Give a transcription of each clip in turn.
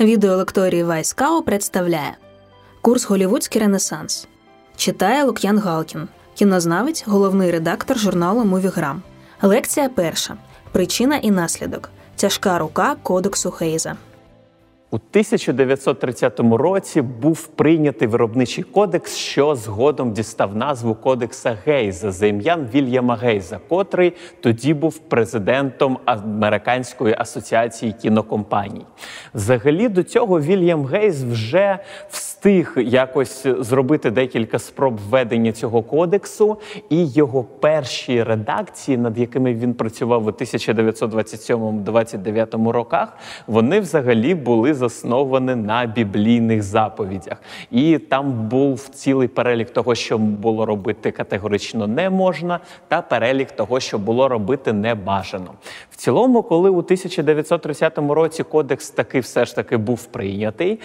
Відеолекторії Вайскау представляє Курс Голівудський Ренесанс. Читає Лук'ян Галкін, кінознавець, головний редактор журналу Мувіграм. Лекція перша. Причина і наслідок. Тяжка рука Кодексу Хейза. У 1930 році був прийнятий виробничий кодекс, що згодом дістав назву Кодекса Гейза за ім'ям Вільяма Гейза, котрий тоді був президентом Американської асоціації кінокомпаній. Взагалі до цього Вільям Гейз вже встиг якось зробити декілька спроб введення цього кодексу, і його перші редакції, над якими він працював у 1927-29 роках, вони взагалі були засноване на біблійних заповідях, і там був цілий перелік того, що було робити категорично не можна, та перелік того, що було робити не бажано. В цілому, коли у 1930 році кодекс таки все ж таки був прийнятий,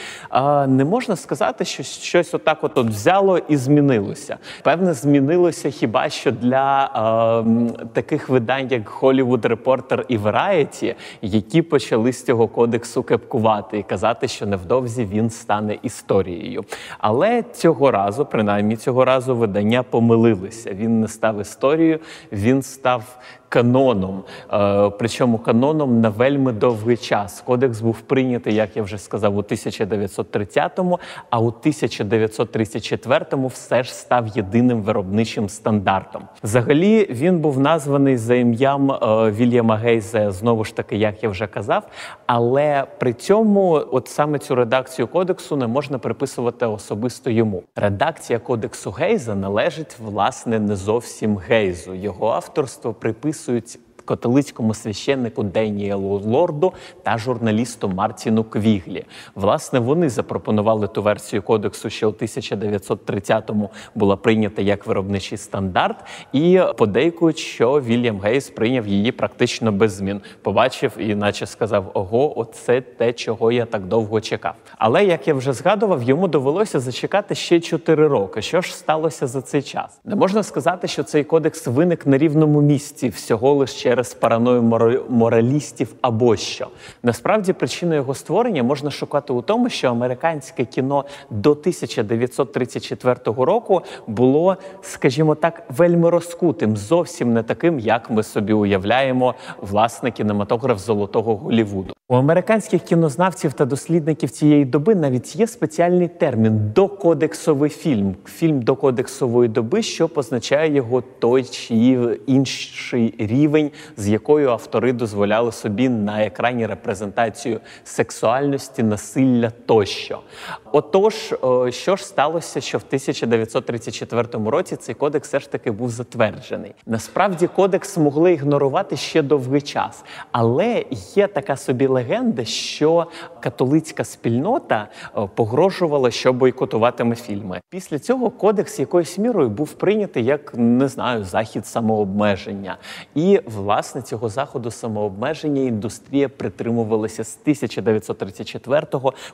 не можна сказати, що щось отак от взяло і змінилося. Певне, змінилося хіба що для е, таких видань, як Hollywood Reporter і Variety, які почали з цього кодексу кепкувати і казати, що невдовзі він стане історією. Але цього разу, принаймні цього разу, видання помилилися. Він не став історією, він став каноном, е, причому каноном на вельми довгий час. Кодекс був прийнятий, як я вже сказав, у 1930-му, а у 1934-му все ж став єдиним виробничим стандартом. Взагалі він був названий за ім'ям е, Вільяма Гейза, знову ж таки, як я вже казав. Але при цьому, от саме цю редакцію кодексу не можна приписувати особисто йому. Редакція кодексу Гейза належить власне не зовсім Гейзу. Його авторство приписує приписують католицькому священнику Деніелу Лорду та журналісту Мартіну Квіглі. Власне, вони запропонували ту версію кодексу, що у 1930-му була прийнята як виробничий стандарт, і подейкують, що Вільям Гейс прийняв її практично без змін. Побачив і, наче сказав: Ого, оце те, чого я так довго чекав. Але як я вже згадував, йому довелося зачекати ще 4 роки. Що ж сталося за цей час? Не можна сказати, що цей кодекс виник на рівному місці всього лише через параною моралістів або що. Насправді причиною його створення можна шукати у тому, що американське кіно до 1934 року було, скажімо так, вельми розкутим, зовсім не таким, як ми собі уявляємо власне кінематограф золотого Голівуду. У американських кінознавців та дослідників цієї доби навіть є спеціальний термін докодексовий фільм. Фільм докодексової доби, що позначає його той чи інший рівень, з якою автори дозволяли собі на екрані репрезентацію сексуальності, насилля тощо. Отож, що ж сталося, що в 1934 році цей кодекс все ж таки був затверджений. Насправді, кодекс могли ігнорувати ще довгий час, але є така собі легенда, що католицька спільнота е, погрожувала, що бойкотуватиме фільми. Після цього кодекс якоюсь мірою був прийнятий як не знаю захід самообмеження. І власне цього заходу самообмеження індустрія притримувалася з 1934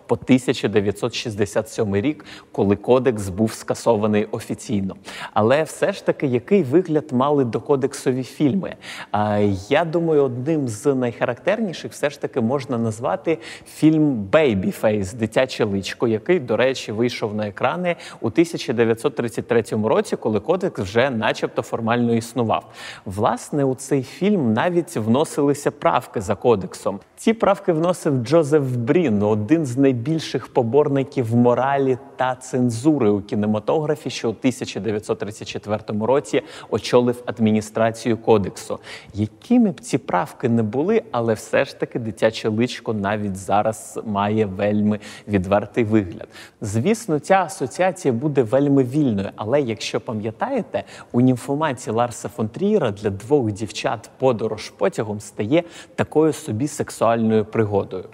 по 1967 рік, коли кодекс був скасований офіційно. Але все ж таки, який вигляд мали докодексові фільми? А Я думаю, одним з найхарактерніших все ж таки можна назвати фільм «Babyface» дитяче личко, який, до речі, вийшов на екрани у 1933 році, коли кодекс вже, начебто, формально існував. Власне, у цей фільм навіть вносилися правки за кодексом. Ці правки вносив Джозеф Брін, один з найбільших поборників моралі та цензури у кінематографі, що у 1934 році очолив адміністрацію кодексу. Якими б ці правки не були, але все ж таки дитяче личко навіть зараз має вельми відвертий вигляд. Звісно, ця асоціація буде вельми вільною, але якщо пам'ятаєте, у німфоманці Ларса фон Трієра для двох дівчат подорож потягом стає такою собі сексуальною пригодою.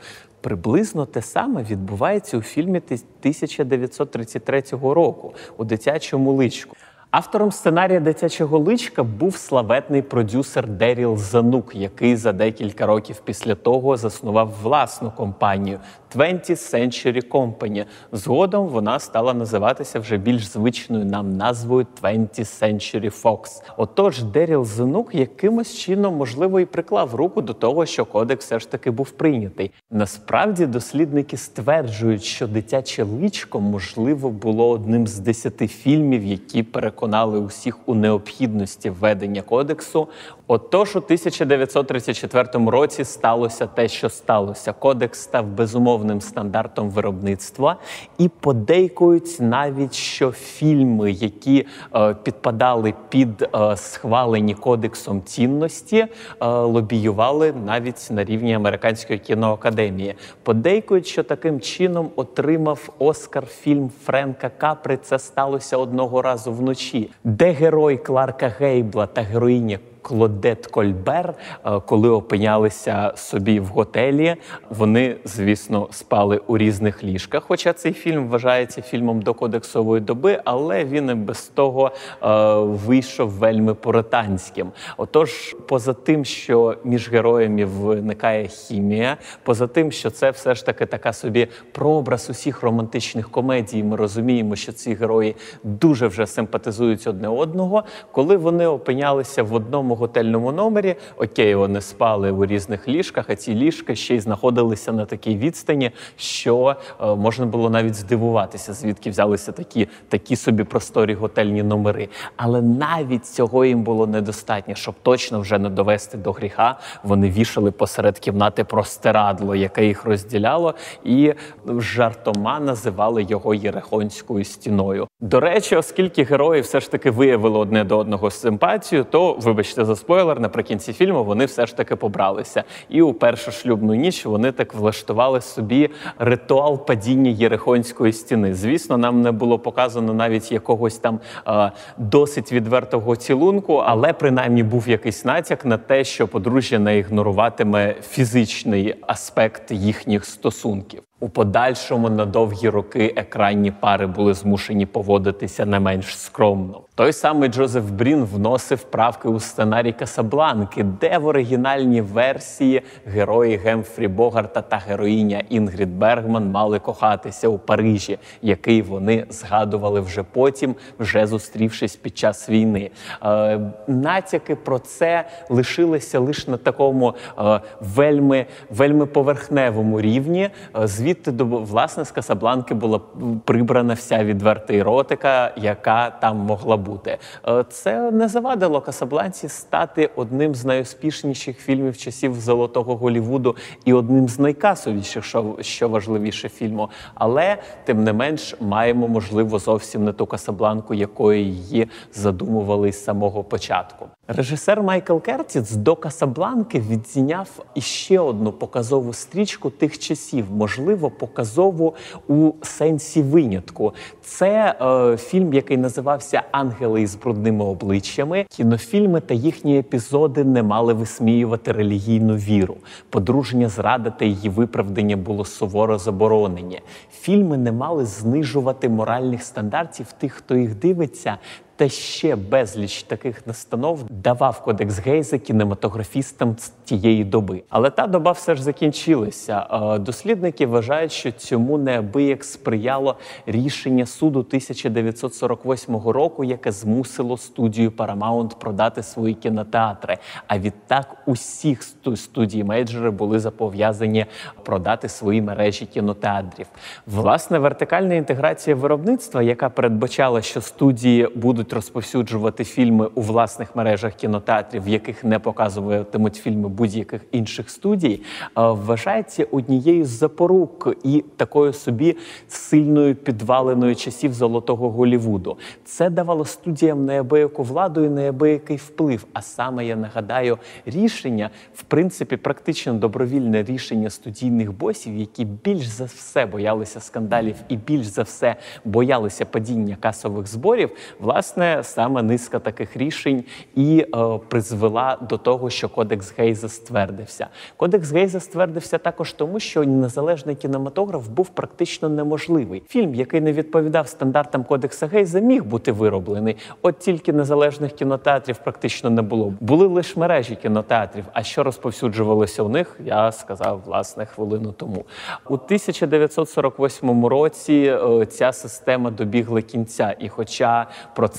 Приблизно те саме відбувається у фільмі 1933 року у дитячому личку. Автором сценарія дитячого личка був славетний продюсер Деріл Занук, який за декілька років після того заснував власну компанію 20th Century Company. Згодом вона стала називатися вже більш звичною нам назвою 20th Century Fox. Отож, Деріл Занук якимось чином можливо і приклав руку до того, що кодекс все ж таки був прийнятий. Насправді дослідники стверджують, що дитяче личко можливо було одним з десяти фільмів, які переконали усіх у необхідності введення кодексу. Отож, у 1934 році сталося те, що сталося. Кодекс став безумовним стандартом виробництва, і подейкують навіть, що фільми, які е, підпадали під е, схвалені кодексом цінності, е, лобіювали навіть на рівні американської кіноакадемії. Подейкують, що таким чином отримав Оскар фільм Френка Капри. Це сталося одного разу вночі, де герой Кларка Гейбла та героїня Клодет Кольбер, е, коли опинялися собі в готелі, вони, звісно, спали у різних ліжках. Хоча цей фільм вважається фільмом до кодексової доби, але він і без того е, вийшов вельми поротанським. Отож, поза тим, що між героями виникає хімія, поза тим, що це все ж таки така собі прообраз усіх романтичних комедій. Ми розуміємо, що ці герої дуже вже симпатизують одне одного, коли вони опинялися в одному готельному номері. Окей, вони спали у різних ліжках, а ці ліжка ще й знаходилися на такій відстані, що е, можна було навіть здивуватися, звідки взялися такі, такі собі просторі готельні номери. Але навіть цього їм було недостатньо, щоб точно вже не довести до гріха. Вони вішали посеред кімнати простирадло, яке їх розділяло, і жартома називали його Єрехонською стіною. До речі, оскільки герої все ж таки виявили одне до одного симпатію, то вибачте за спойлер, наприкінці фільму вони все ж таки побралися. І у першу шлюбну ніч вони так влаштували собі ритуал падіння Єрихонської стіни. Звісно, нам не було показано навіть якогось там е, досить відвертого цілунку, але принаймні був якийсь натяк на те, що подружжя не ігноруватиме фізичний аспект їхніх стосунків. У подальшому на довгі роки екранні пари були змушені поводитися не менш скромно. Той самий Джозеф Брін вносив правки у сценарій Касабланки, де в оригінальній версії герої Гемфрі Богарта та героїня Інгрід Бергман мали кохатися у Парижі, який вони згадували вже потім, вже зустрівшись під час війни. Е, натяки про це лишилися лише на такому е, вельми вельми поверхневому рівні. Е, звідти до власне з Касабланки була прибрана вся відверта еротика, яка там могла бути. Е, це не завадило Касабланці стати одним з найуспішніших фільмів часів Золотого Голівуду і одним з найкасовіших, що, що важливіше фільму. Але тим не менш маємо можливо зовсім не ту Касабланку, якою її задумували з самого початку. Режисер Майкл Кертіц до Касабланки відзняв іще одну показову стрічку тих часів, можливо, показову у сенсі винятку. Це е, фільм, який називався Ангели із брудними обличчями. Кінофільми та їхні епізоди не мали висміювати релігійну віру. Подруження зрада та її виправдання було суворо заборонені. Фільми не мали знижувати моральних стандартів тих, хто їх дивиться. Та ще безліч таких настанов давав кодекс Гейза кінематографістам тієї доби. Але та доба все ж закінчилася. Дослідники вважають, що цьому неабияк сприяло рішення суду 1948 року, яке змусило студію Paramount продати свої кінотеатри. А відтак усіх студій мейджори були запов'язані продати свої мережі кінотеатрів. Власне, вертикальна інтеграція виробництва, яка передбачала, що студії будуть розповсюджувати фільми у власних мережах кінотеатрів, в яких не показуватимуть фільми будь-яких інших студій, вважається однією з запорук і такою собі сильною підваленою часів золотого Голівуду. Це давало студіям неабияку владу і неабиякий вплив. А саме я нагадаю, рішення, в принципі, практично добровільне рішення студійних босів, які більш за все боялися скандалів і більш за все боялися падіння касових зборів, власне власне саме низка таких рішень і е, призвела до того, що Кодекс Гейза ствердився. Кодекс Гейза ствердився також тому, що незалежний кінематограф був практично неможливий. Фільм, який не відповідав стандартам Кодекса Гейза, міг бути вироблений. От тільки незалежних кінотеатрів практично не було. Були лише мережі кінотеатрів. А що розповсюджувалося у них, я сказав власне хвилину тому. У 1948 році е, ця система добігла кінця, і, хоча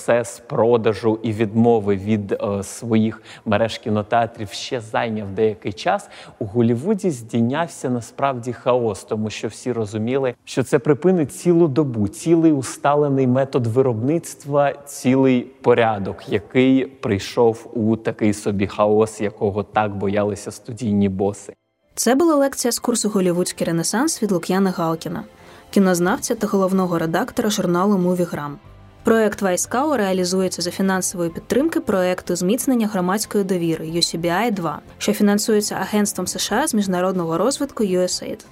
процес продажу і відмови від е, своїх мереж кінотеатрів ще зайняв деякий час, у Голівуді здійнявся насправді хаос, тому що всі розуміли, що це припинить цілу добу, цілий усталений метод виробництва, цілий порядок, який прийшов у такий собі хаос, якого так боялися студійні боси. Це була лекція з курсу Голівудський Ренесанс від Лук'яна Галкіна, кінознавця та головного редактора журналу Мувіграм. Проект Вайскау реалізується за фінансової підтримки проекту зміцнення громадської довіри UCBI 2 що фінансується Агентством США з міжнародного розвитку USAID.